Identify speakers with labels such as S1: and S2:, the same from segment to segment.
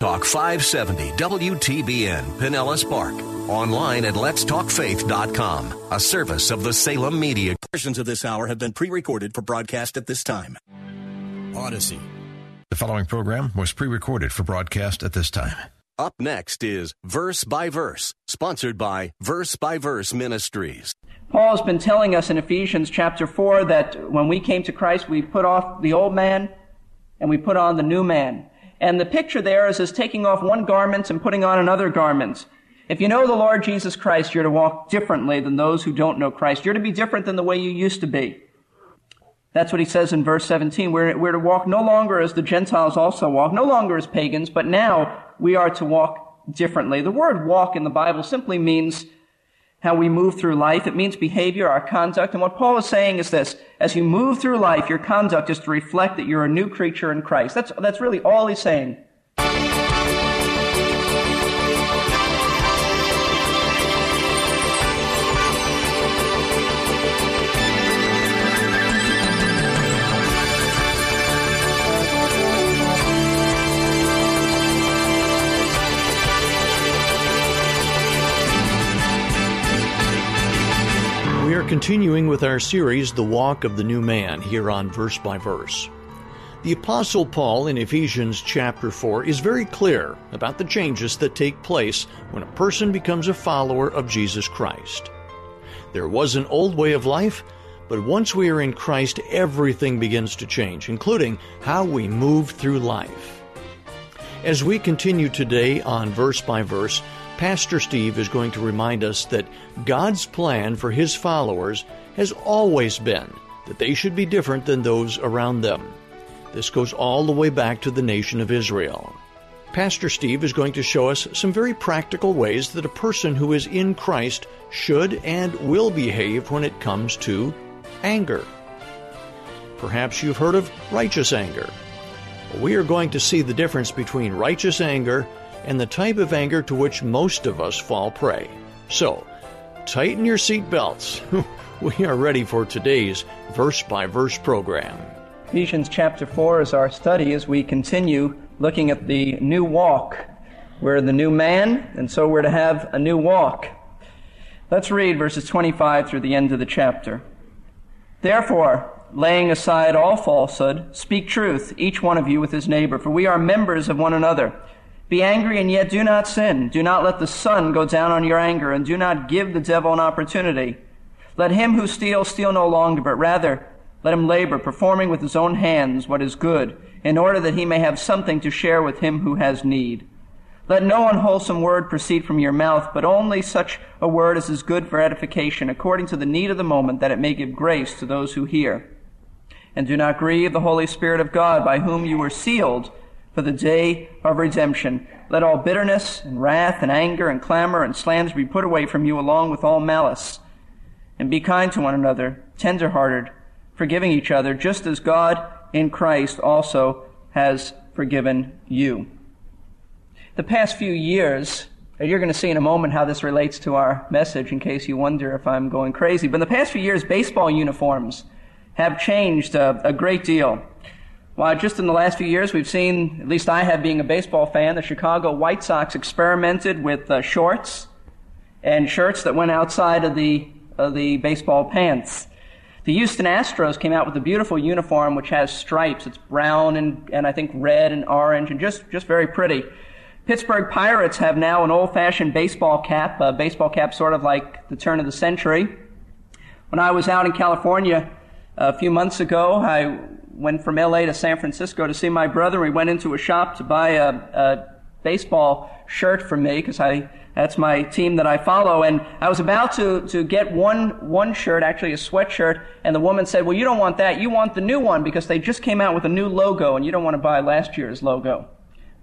S1: Talk 570 WTBN Pinellas Park. Online at letstalkfaith.com, a service of the Salem Media.
S2: Versions of this hour have been pre recorded for broadcast at this time.
S3: Odyssey. The following program was pre recorded for broadcast at this time.
S1: Up next is Verse by Verse, sponsored by Verse by Verse Ministries.
S4: Paul has been telling us in Ephesians chapter 4 that when we came to Christ, we put off the old man and we put on the new man. And the picture there is as taking off one garment and putting on another garment. If you know the Lord Jesus Christ, you're to walk differently than those who don't know Christ. You're to be different than the way you used to be. That's what he says in verse 17. We're, we're to walk no longer as the Gentiles also walk, no longer as pagans, but now we are to walk differently. The word walk in the Bible simply means how we move through life. It means behavior, our conduct. And what Paul is saying is this. As you move through life, your conduct is to reflect that you're a new creature in Christ. That's, that's really all he's saying.
S5: Continuing with our series, The Walk of the New Man, here on Verse by Verse. The Apostle Paul in Ephesians chapter 4 is very clear about the changes that take place when a person becomes a follower of Jesus Christ. There was an old way of life, but once we are in Christ, everything begins to change, including how we move through life. As we continue today on Verse by Verse, Pastor Steve is going to remind us that God's plan for his followers has always been that they should be different than those around them. This goes all the way back to the nation of Israel. Pastor Steve is going to show us some very practical ways that a person who is in Christ should and will behave when it comes to anger. Perhaps you've heard of righteous anger. We are going to see the difference between righteous anger and the type of anger to which most of us fall prey. So, tighten your seatbelts. we are ready for today's verse by verse program.
S4: Ephesians chapter 4 is our study as we continue looking at the new walk. We're the new man, and so we're to have a new walk. Let's read verses 25 through the end of the chapter. Therefore, laying aside all falsehood, speak truth, each one of you with his neighbor, for we are members of one another. Be angry and yet do not sin. Do not let the sun go down on your anger, and do not give the devil an opportunity. Let him who steals steal no longer, but rather let him labor, performing with his own hands what is good, in order that he may have something to share with him who has need. Let no unwholesome word proceed from your mouth, but only such a word as is good for edification, according to the need of the moment, that it may give grace to those who hear. And do not grieve the Holy Spirit of God, by whom you were sealed for the day of redemption. Let all bitterness and wrath and anger and clamor and slander be put away from you along with all malice. And be kind to one another, tenderhearted, forgiving each other, just as God in Christ also has forgiven you. The past few years, and you're going to see in a moment how this relates to our message in case you wonder if I'm going crazy, but in the past few years, baseball uniforms have changed a, a great deal. Well, just in the last few years, we've seen, at least I have being a baseball fan, the Chicago White Sox experimented with uh, shorts and shirts that went outside of the, of the baseball pants. The Houston Astros came out with a beautiful uniform which has stripes. It's brown and, and I think red and orange and just, just very pretty. Pittsburgh Pirates have now an old-fashioned baseball cap, a baseball cap sort of like the turn of the century. When I was out in California a few months ago, I went from LA to San Francisco to see my brother. We went into a shop to buy a, a baseball shirt for me because I that's my team that I follow. And I was about to, to get one, one shirt, actually a sweatshirt, and the woman said, well, you don't want that. You want the new one because they just came out with a new logo and you don't want to buy last year's logo.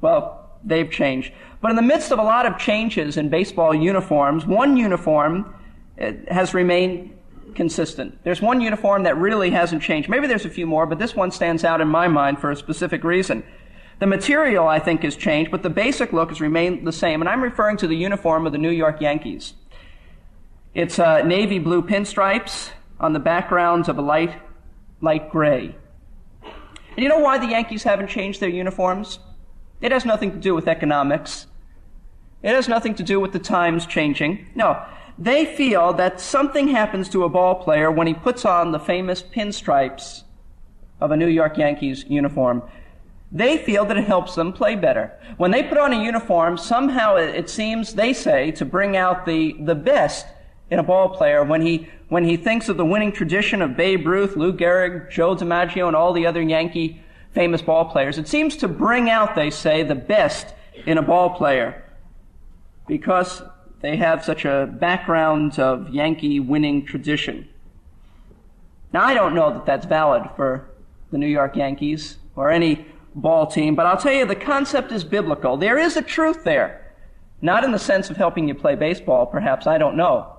S4: Well, they've changed. But in the midst of a lot of changes in baseball uniforms, one uniform uh, has remained consistent. There's one uniform that really hasn't changed. Maybe there's a few more, but this one stands out in my mind for a specific reason. The material, I think, has changed, but the basic look has remained the same, and I'm referring to the uniform of the New York Yankees. It's uh, navy blue pinstripes on the backgrounds of a light, light gray. And you know why the Yankees haven't changed their uniforms? It has nothing to do with economics. It has nothing to do with the times changing. No, they feel that something happens to a ball player when he puts on the famous pinstripes of a New York Yankees uniform. They feel that it helps them play better. When they put on a uniform, somehow it seems, they say, to bring out the, the best in a ball player when he, when he thinks of the winning tradition of Babe Ruth, Lou Gehrig, Joe DiMaggio, and all the other Yankee famous ball players. It seems to bring out, they say, the best in a ball player because they have such a background of Yankee winning tradition. Now, I don't know that that's valid for the New York Yankees or any ball team, but I'll tell you the concept is biblical. There is a truth there. Not in the sense of helping you play baseball, perhaps, I don't know.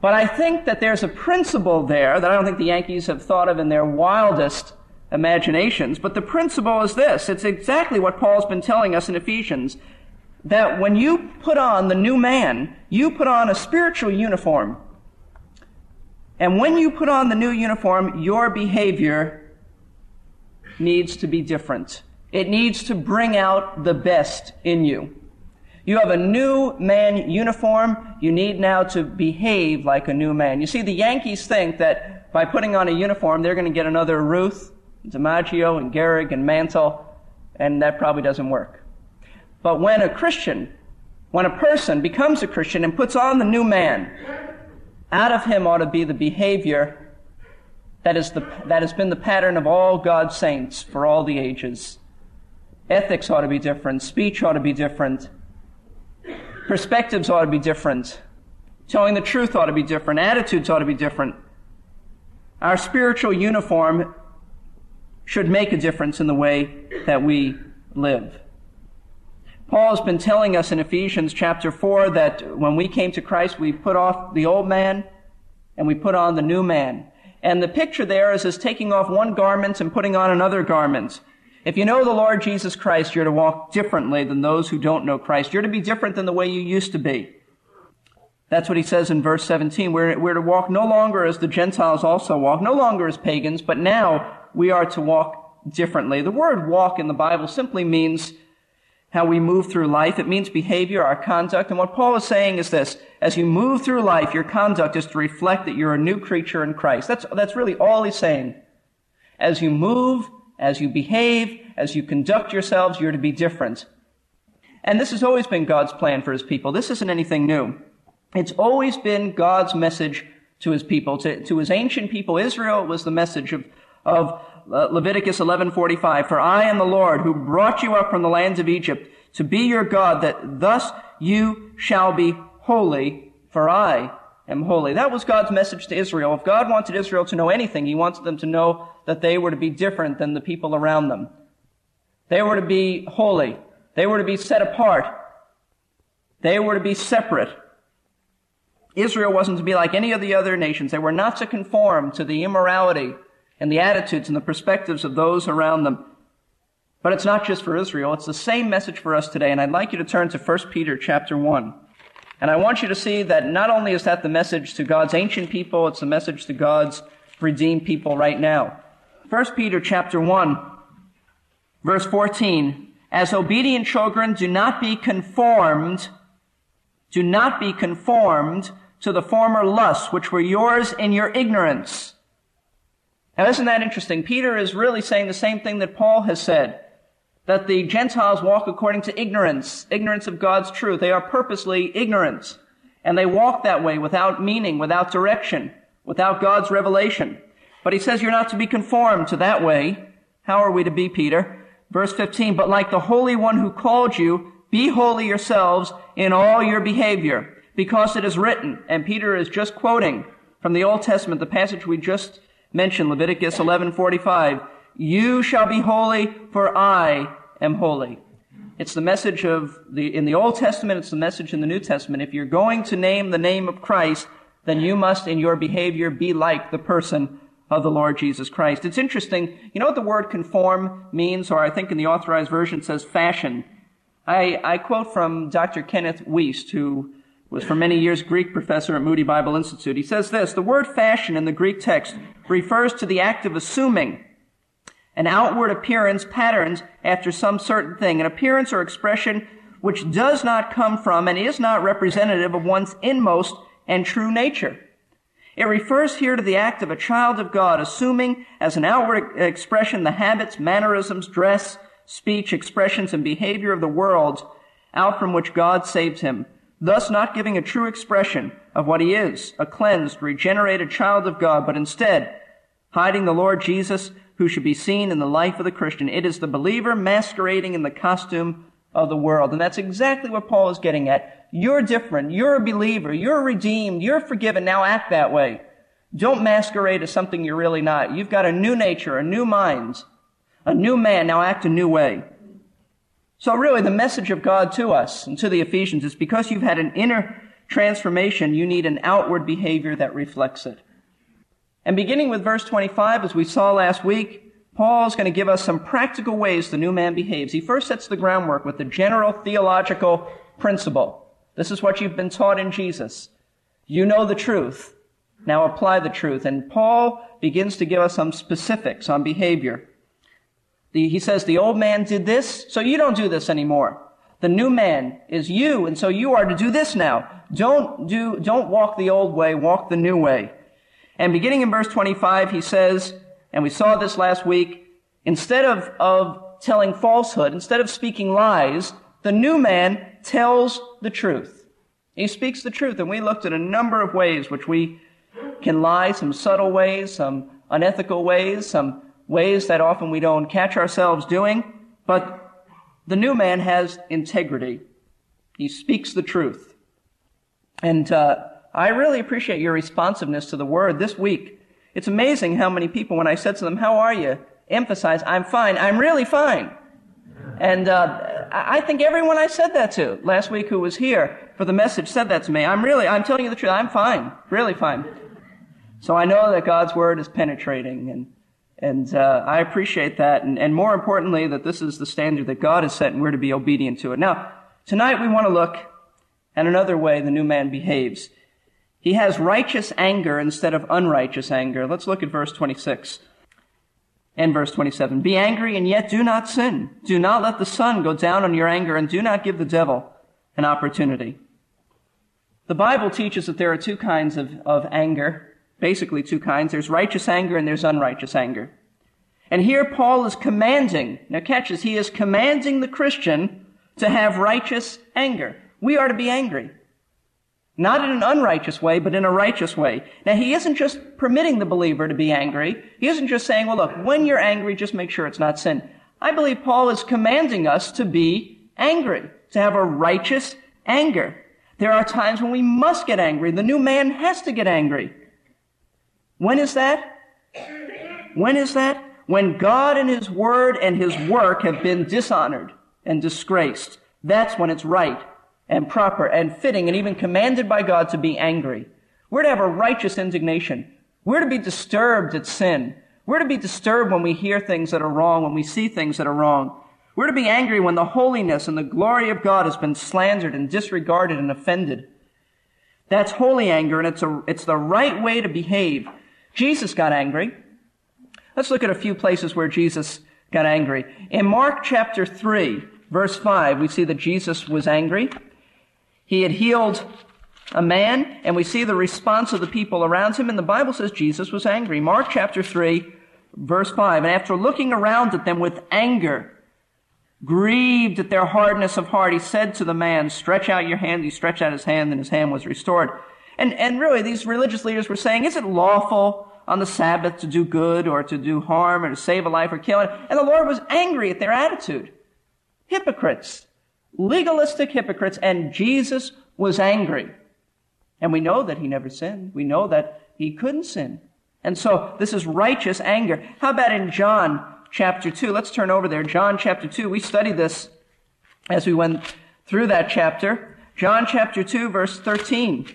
S4: But I think that there's a principle there that I don't think the Yankees have thought of in their wildest imaginations. But the principle is this. It's exactly what Paul's been telling us in Ephesians. That when you put on the new man, you put on a spiritual uniform. And when you put on the new uniform, your behavior needs to be different. It needs to bring out the best in you. You have a new man uniform. You need now to behave like a new man. You see, the Yankees think that by putting on a uniform, they're going to get another Ruth, DiMaggio, and Gehrig, and Mantle, and that probably doesn't work. But when a Christian, when a person becomes a Christian and puts on the new man, out of him ought to be the behavior that, is the, that has been the pattern of all God's saints for all the ages. Ethics ought to be different. Speech ought to be different. Perspectives ought to be different. Telling the truth ought to be different. Attitudes ought to be different. Our spiritual uniform should make a difference in the way that we live. Paul has been telling us in Ephesians chapter 4 that when we came to Christ, we put off the old man and we put on the new man. And the picture there is as taking off one garment and putting on another garment. If you know the Lord Jesus Christ, you're to walk differently than those who don't know Christ. You're to be different than the way you used to be. That's what he says in verse 17. We're, we're to walk no longer as the Gentiles also walk, no longer as pagans, but now we are to walk differently. The word walk in the Bible simply means how we move through life. It means behavior, our conduct. And what Paul is saying is this. As you move through life, your conduct is to reflect that you're a new creature in Christ. That's, that's really all he's saying. As you move, as you behave, as you conduct yourselves, you're to be different. And this has always been God's plan for his people. This isn't anything new. It's always been God's message to his people. To, to his ancient people, Israel, was the message of, of uh, Leviticus 11:45 For I am the Lord who brought you up from the lands of Egypt to be your God that thus you shall be holy for I am holy. That was God's message to Israel. If God wanted Israel to know anything, he wanted them to know that they were to be different than the people around them. They were to be holy. They were to be set apart. They were to be separate. Israel wasn't to be like any of the other nations. They were not to conform to the immorality and the attitudes and the perspectives of those around them. But it's not just for Israel. It's the same message for us today. And I'd like you to turn to 1 Peter chapter 1. And I want you to see that not only is that the message to God's ancient people, it's the message to God's redeemed people right now. 1 Peter chapter 1, verse 14. As obedient children, do not be conformed, do not be conformed to the former lusts which were yours in your ignorance. Now, isn't that interesting? Peter is really saying the same thing that Paul has said. That the Gentiles walk according to ignorance, ignorance of God's truth. They are purposely ignorant. And they walk that way without meaning, without direction, without God's revelation. But he says you're not to be conformed to that way. How are we to be, Peter? Verse 15, but like the Holy One who called you, be holy yourselves in all your behavior, because it is written, and Peter is just quoting from the Old Testament, the passage we just mentioned, Leviticus 11:45, "You shall be holy, for I am holy." It's the message of the, in the Old Testament, it's the message in the New Testament. If you're going to name the name of Christ, then you must in your behavior be like the person of the Lord Jesus Christ. It's interesting. You know what the word conform means, or I think in the authorized version says fashion. I, I quote from Dr. Kenneth Wuest, who was for many years Greek professor at Moody Bible Institute. He says this, the word fashion in the Greek text refers to the act of assuming an outward appearance patterns after some certain thing, an appearance or expression which does not come from and is not representative of one's inmost and true nature. It refers here to the act of a child of God assuming as an outward expression the habits, mannerisms, dress, speech, expressions, and behavior of the world out from which God saved him, thus not giving a true expression of what he is, a cleansed, regenerated child of God, but instead hiding the Lord Jesus who should be seen in the life of the Christian. It is the believer masquerading in the costume of the world. And that's exactly what Paul is getting at. You're different. You're a believer. You're redeemed. You're forgiven. Now act that way. Don't masquerade as something you're really not. You've got a new nature, a new mind, a new man. Now act a new way. So really the message of God to us and to the Ephesians is because you've had an inner transformation, you need an outward behavior that reflects it. And beginning with verse 25, as we saw last week, Paul is going to give us some practical ways the new man behaves. He first sets the groundwork with the general theological principle. This is what you've been taught in Jesus. You know the truth. Now apply the truth. And Paul begins to give us some specifics on behavior. The, he says, the old man did this, so you don't do this anymore. The new man is you, and so you are to do this now. Don't do, don't walk the old way, walk the new way. And beginning in verse 25, he says, and we saw this last week, instead of, of telling falsehood, instead of speaking lies, the new man tells the truth. He speaks the truth, and we looked at a number of ways which we can lie, some subtle ways, some unethical ways, some ways that often we don't catch ourselves doing, but the new man has integrity. He speaks the truth. And uh, I really appreciate your responsiveness to the word this week. It's amazing how many people, when I said to them, How are you? emphasize, I'm fine. I'm really fine. And uh, I think everyone I said that to last week who was here for the message said that to me. I'm really, I'm telling you the truth. I'm fine. Really fine. So I know that God's word is penetrating and and uh, I appreciate that, and, and more importantly, that this is the standard that God has set, and we're to be obedient to it. Now, tonight we want to look at another way the new man behaves. He has righteous anger instead of unrighteous anger. Let's look at verse 26 and verse 27. Be angry and yet do not sin. Do not let the sun go down on your anger and do not give the devil an opportunity. The Bible teaches that there are two kinds of, of anger, basically two kinds. There's righteous anger and there's unrighteous anger. And here Paul is commanding, now catch this, he is commanding the Christian to have righteous anger. We are to be angry. Not in an unrighteous way, but in a righteous way. Now, he isn't just permitting the believer to be angry. He isn't just saying, well, look, when you're angry, just make sure it's not sin. I believe Paul is commanding us to be angry, to have a righteous anger. There are times when we must get angry. The new man has to get angry. When is that? When is that? When God and His Word and His work have been dishonored and disgraced. That's when it's right and proper and fitting and even commanded by God to be angry. We're to have a righteous indignation. We're to be disturbed at sin. We're to be disturbed when we hear things that are wrong, when we see things that are wrong. We're to be angry when the holiness and the glory of God has been slandered and disregarded and offended. That's holy anger, and it's, a, it's the right way to behave. Jesus got angry. Let's look at a few places where Jesus got angry. In Mark chapter 3, verse 5, we see that Jesus was angry. He had healed a man, and we see the response of the people around him, and the Bible says Jesus was angry. Mark chapter 3, verse 5. And after looking around at them with anger, grieved at their hardness of heart, he said to the man, Stretch out your hand. He stretched out his hand, and his hand was restored. And, and really, these religious leaders were saying, Is it lawful on the Sabbath to do good or to do harm or to save a life or kill it? And the Lord was angry at their attitude. Hypocrites legalistic hypocrites, and Jesus was angry. And we know that he never sinned. We know that he couldn't sin. And so this is righteous anger. How about in John chapter 2? Let's turn over there. John chapter 2. We studied this as we went through that chapter. John chapter 2 verse 13.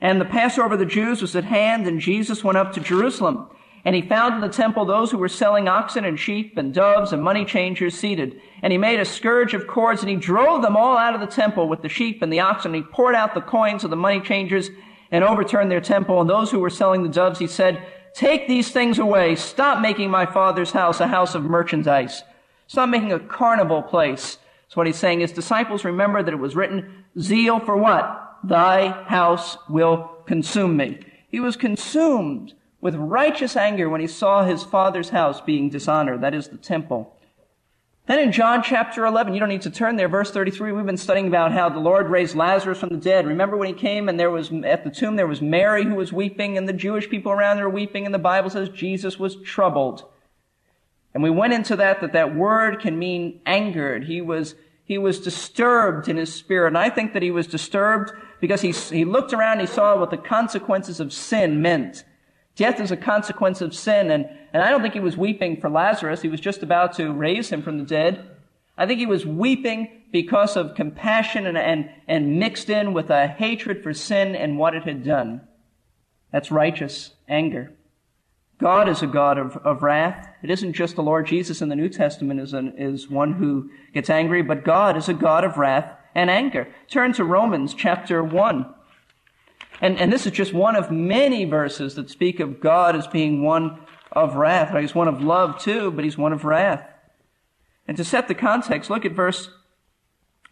S4: And the Passover of the Jews was at hand and Jesus went up to Jerusalem. And he found in the temple those who were selling oxen and sheep and doves and money changers seated. And he made a scourge of cords and he drove them all out of the temple with the sheep and the oxen. And he poured out the coins of the money changers and overturned their temple. And those who were selling the doves, he said, take these things away. Stop making my father's house a house of merchandise. Stop making a carnival place. So what he's saying His disciples remember that it was written, zeal for what? Thy house will consume me. He was consumed with righteous anger when he saw his father's house being dishonored. That is the temple. Then in John chapter 11, you don't need to turn there, verse 33, we've been studying about how the Lord raised Lazarus from the dead. Remember when he came and there was, at the tomb, there was Mary who was weeping and the Jewish people around her weeping and the Bible says Jesus was troubled. And we went into that, that that word can mean angered. He was, he was disturbed in his spirit. And I think that he was disturbed because he, he looked around, and he saw what the consequences of sin meant. Death is a consequence of sin, and, and I don't think he was weeping for Lazarus. He was just about to raise him from the dead. I think he was weeping because of compassion and, and, and mixed in with a hatred for sin and what it had done. That's righteous anger. God is a God of, of wrath. It isn't just the Lord Jesus in the New Testament is, an, is one who gets angry, but God is a God of wrath and anger. Turn to Romans chapter 1. And, and this is just one of many verses that speak of God as being one of wrath. He's one of love too, but he's one of wrath. And to set the context, look at verse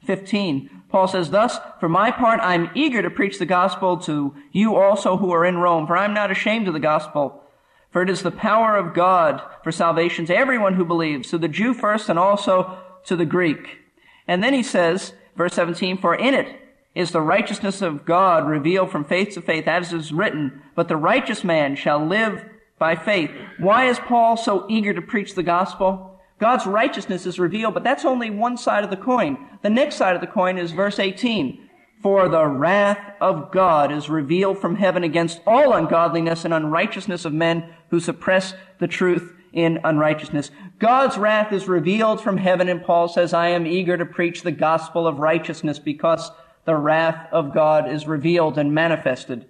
S4: 15. Paul says, Thus, for my part, I'm eager to preach the gospel to you also who are in Rome, for I'm not ashamed of the gospel. For it is the power of God for salvation to everyone who believes, to the Jew first and also to the Greek. And then he says, verse 17, For in it is the righteousness of God revealed from faith to faith, as is written, but the righteous man shall live by faith. Why is Paul so eager to preach the gospel? God's righteousness is revealed, but that's only one side of the coin. The next side of the coin is verse 18. For the wrath of God is revealed from heaven against all ungodliness and unrighteousness of men who suppress the truth in unrighteousness. God's wrath is revealed from heaven, and Paul says, I am eager to preach the gospel of righteousness because the wrath of God is revealed and manifested.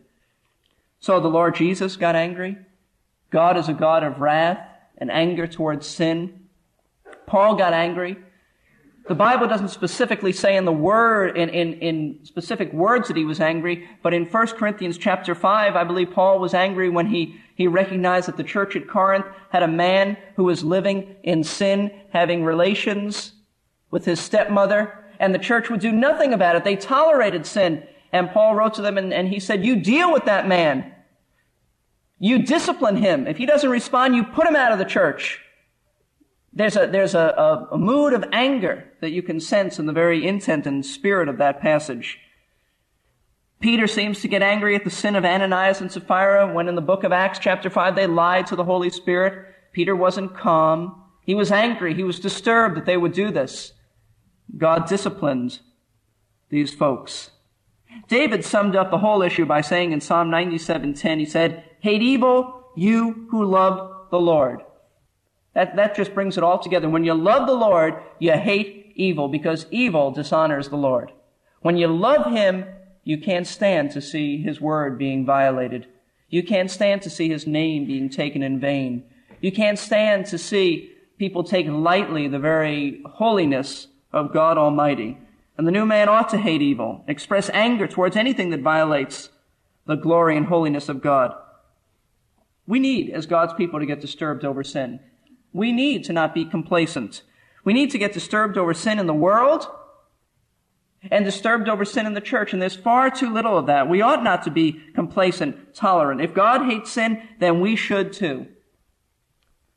S4: So the Lord Jesus got angry. God is a God of wrath and anger towards sin. Paul got angry. The Bible doesn't specifically say in the word, in, in, in specific words that he was angry, but in 1 Corinthians chapter 5, I believe Paul was angry when he, he recognized that the church at Corinth had a man who was living in sin, having relations with his stepmother, and the church would do nothing about it. They tolerated sin. And Paul wrote to them and, and he said, you deal with that man. You discipline him. If he doesn't respond, you put him out of the church. There's a, there's a, a, a mood of anger that you can sense in the very intent and spirit of that passage. Peter seems to get angry at the sin of Ananias and Sapphira when in the book of Acts chapter 5 they lied to the Holy Spirit. Peter wasn't calm. He was angry. He was disturbed that they would do this. God disciplined these folks. David summed up the whole issue by saying in Psalm 97:10, he said, "Hate evil, you who love the Lord." That, that just brings it all together. When you love the Lord, you hate evil because evil dishonors the Lord. When you love Him, you can't stand to see His word being violated. You can't stand to see His name being taken in vain. You can't stand to see people take lightly the very holiness of God Almighty. And the new man ought to hate evil, express anger towards anything that violates the glory and holiness of God. We need, as God's people, to get disturbed over sin. We need to not be complacent. We need to get disturbed over sin in the world and disturbed over sin in the church. And there's far too little of that. We ought not to be complacent, tolerant. If God hates sin, then we should too.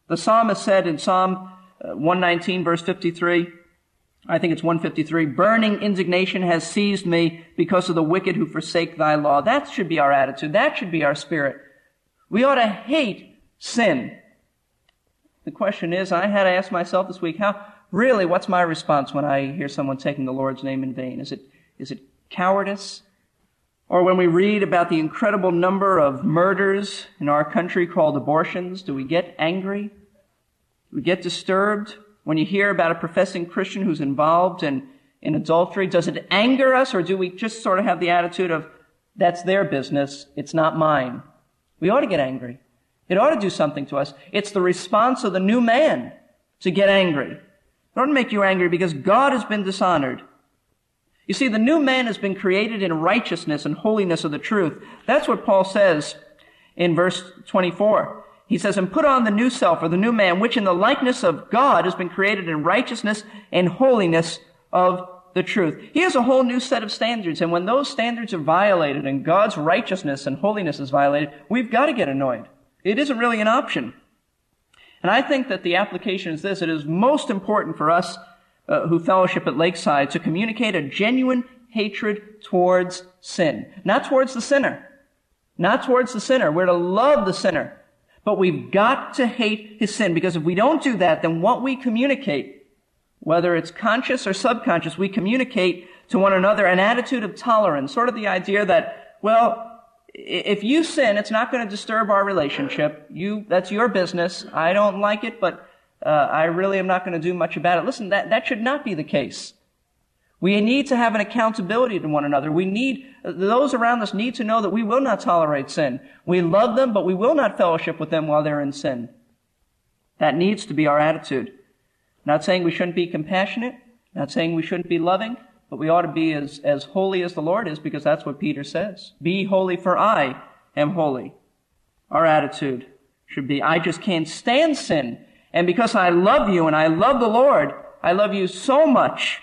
S4: The psalmist said in Psalm uh, 119 verse 53, I think it's 153. Burning indignation has seized me because of the wicked who forsake thy law. That should be our attitude. That should be our spirit. We ought to hate sin. The question is, I had to ask myself this week, how, really, what's my response when I hear someone taking the Lord's name in vain? Is it, is it cowardice? Or when we read about the incredible number of murders in our country called abortions, do we get angry? Do we get disturbed? when you hear about a professing Christian who's involved in, in adultery? Does it anger us or do we just sort of have the attitude of, that's their business, it's not mine? We ought to get angry. It ought to do something to us. It's the response of the new man to get angry. Ought make you angry because God has been dishonored. You see, the new man has been created in righteousness and holiness of the truth. That's what Paul says in verse 24. He says, and put on the new self or the new man, which in the likeness of God has been created in righteousness and holiness of the truth. He has a whole new set of standards. And when those standards are violated and God's righteousness and holiness is violated, we've got to get annoyed. It isn't really an option. And I think that the application is this. It is most important for us uh, who fellowship at Lakeside to communicate a genuine hatred towards sin. Not towards the sinner. Not towards the sinner. We're to love the sinner. But we've got to hate his sin because if we don't do that, then what we communicate, whether it's conscious or subconscious, we communicate to one another an attitude of tolerance, sort of the idea that, well, if you sin, it's not going to disturb our relationship. You, that's your business. I don't like it, but uh, I really am not going to do much about it. Listen, that, that should not be the case. We need to have an accountability to one another. We need, those around us need to know that we will not tolerate sin. We love them, but we will not fellowship with them while they're in sin. That needs to be our attitude. Not saying we shouldn't be compassionate, not saying we shouldn't be loving, but we ought to be as, as holy as the Lord is because that's what Peter says. Be holy for I am holy. Our attitude should be, I just can't stand sin. And because I love you and I love the Lord, I love you so much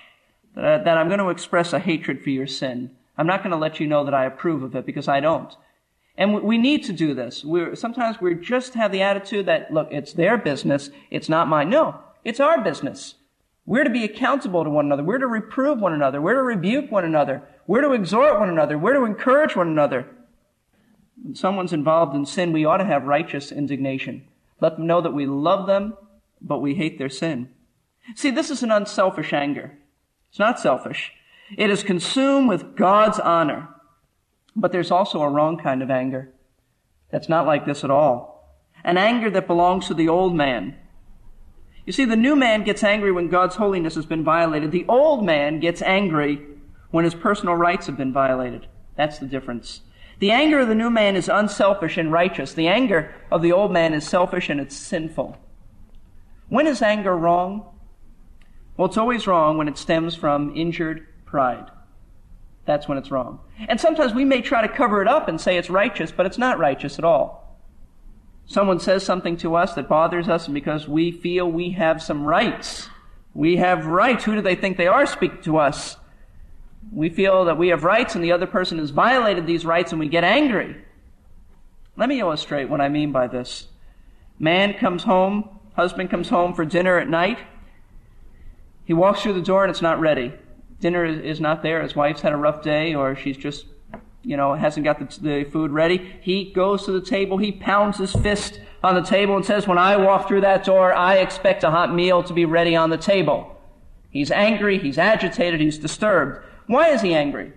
S4: that, that I'm going to express a hatred for your sin. I'm not going to let you know that I approve of it because I don't. And we need to do this. We're, sometimes we just have the attitude that, look, it's their business, it's not mine. No, it's our business. We're to be accountable to one another. We're to reprove one another. We're to rebuke one another. We're to exhort one another. We're to encourage one another. When someone's involved in sin, we ought to have righteous indignation. Let them know that we love them, but we hate their sin. See, this is an unselfish anger. It's not selfish. It is consumed with God's honor. But there's also a wrong kind of anger that's not like this at all. An anger that belongs to the old man. You see, the new man gets angry when God's holiness has been violated. The old man gets angry when his personal rights have been violated. That's the difference. The anger of the new man is unselfish and righteous. The anger of the old man is selfish and it's sinful. When is anger wrong? Well, it's always wrong when it stems from injured pride. That's when it's wrong. And sometimes we may try to cover it up and say it's righteous, but it's not righteous at all. Someone says something to us that bothers us, because we feel we have some rights, we have rights. Who do they think they are speaking to us? We feel that we have rights and the other person has violated these rights and we get angry. Let me illustrate what I mean by this. Man comes home Husband comes home for dinner at night. He walks through the door and it's not ready. Dinner is not there. His wife's had a rough day or she's just, you know, hasn't got the, the food ready. He goes to the table. He pounds his fist on the table and says, when I walk through that door, I expect a hot meal to be ready on the table. He's angry. He's agitated. He's disturbed. Why is he angry?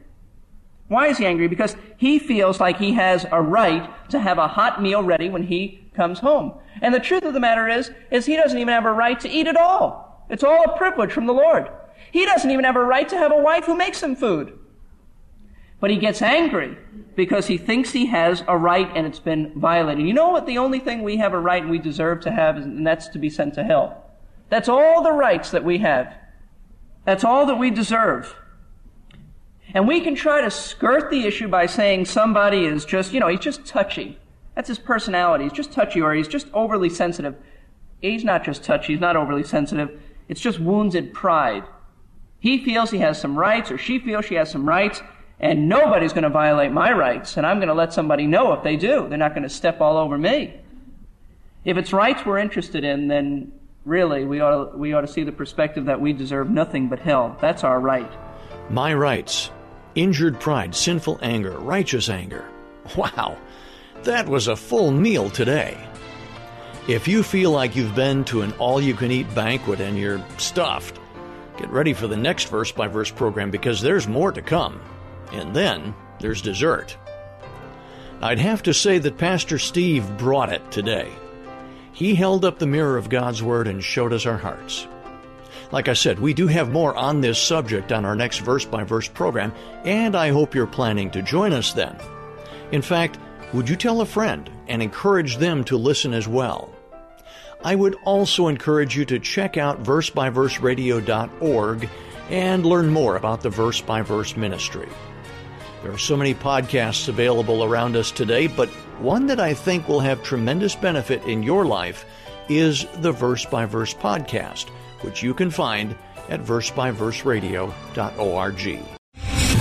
S4: Why is he angry? Because he feels like he has a right to have a hot meal ready when he comes home. And the truth of the matter is, is he doesn't even have a right to eat at all. It's all a privilege from the Lord. He doesn't even have a right to have a wife who makes him food. But he gets angry because he thinks he has a right and it's been violated. You know what? The only thing we have a right and we deserve to have, is, and that's to be sent to hell. That's all the rights that we have. That's all that we deserve. And we can try to skirt the issue by saying somebody is just, you know, he's just touchy. That's his personality. He's just touchy or he's just overly sensitive. He's not just touchy, he's not overly sensitive. It's just wounded pride. He feels he has some rights or she feels she has some rights and nobody's going to violate my rights and I'm going to let somebody know if they do. They're not going to step all over me. If it's rights we're interested in, then really we ought to, we ought to see the perspective that we deserve nothing but hell. That's our right.
S5: My rights. Injured pride, sinful anger, righteous anger. Wow. That was a full meal today. If you feel like you've been to an all you can eat banquet and you're stuffed, get ready for the next verse by verse program because there's more to come. And then there's dessert. I'd have to say that Pastor Steve brought it today. He held up the mirror of God's Word and showed us our hearts. Like I said, we do have more on this subject on our next verse by verse program, and I hope you're planning to join us then. In fact, would you tell a friend and encourage them to listen as well? I would also encourage you to check out versebyverseradio.org and learn more about the Verse by Verse ministry. There are so many podcasts available around us today, but one that I think will have tremendous benefit in your life is the Verse by Verse podcast, which you can find at versebyverseradio.org.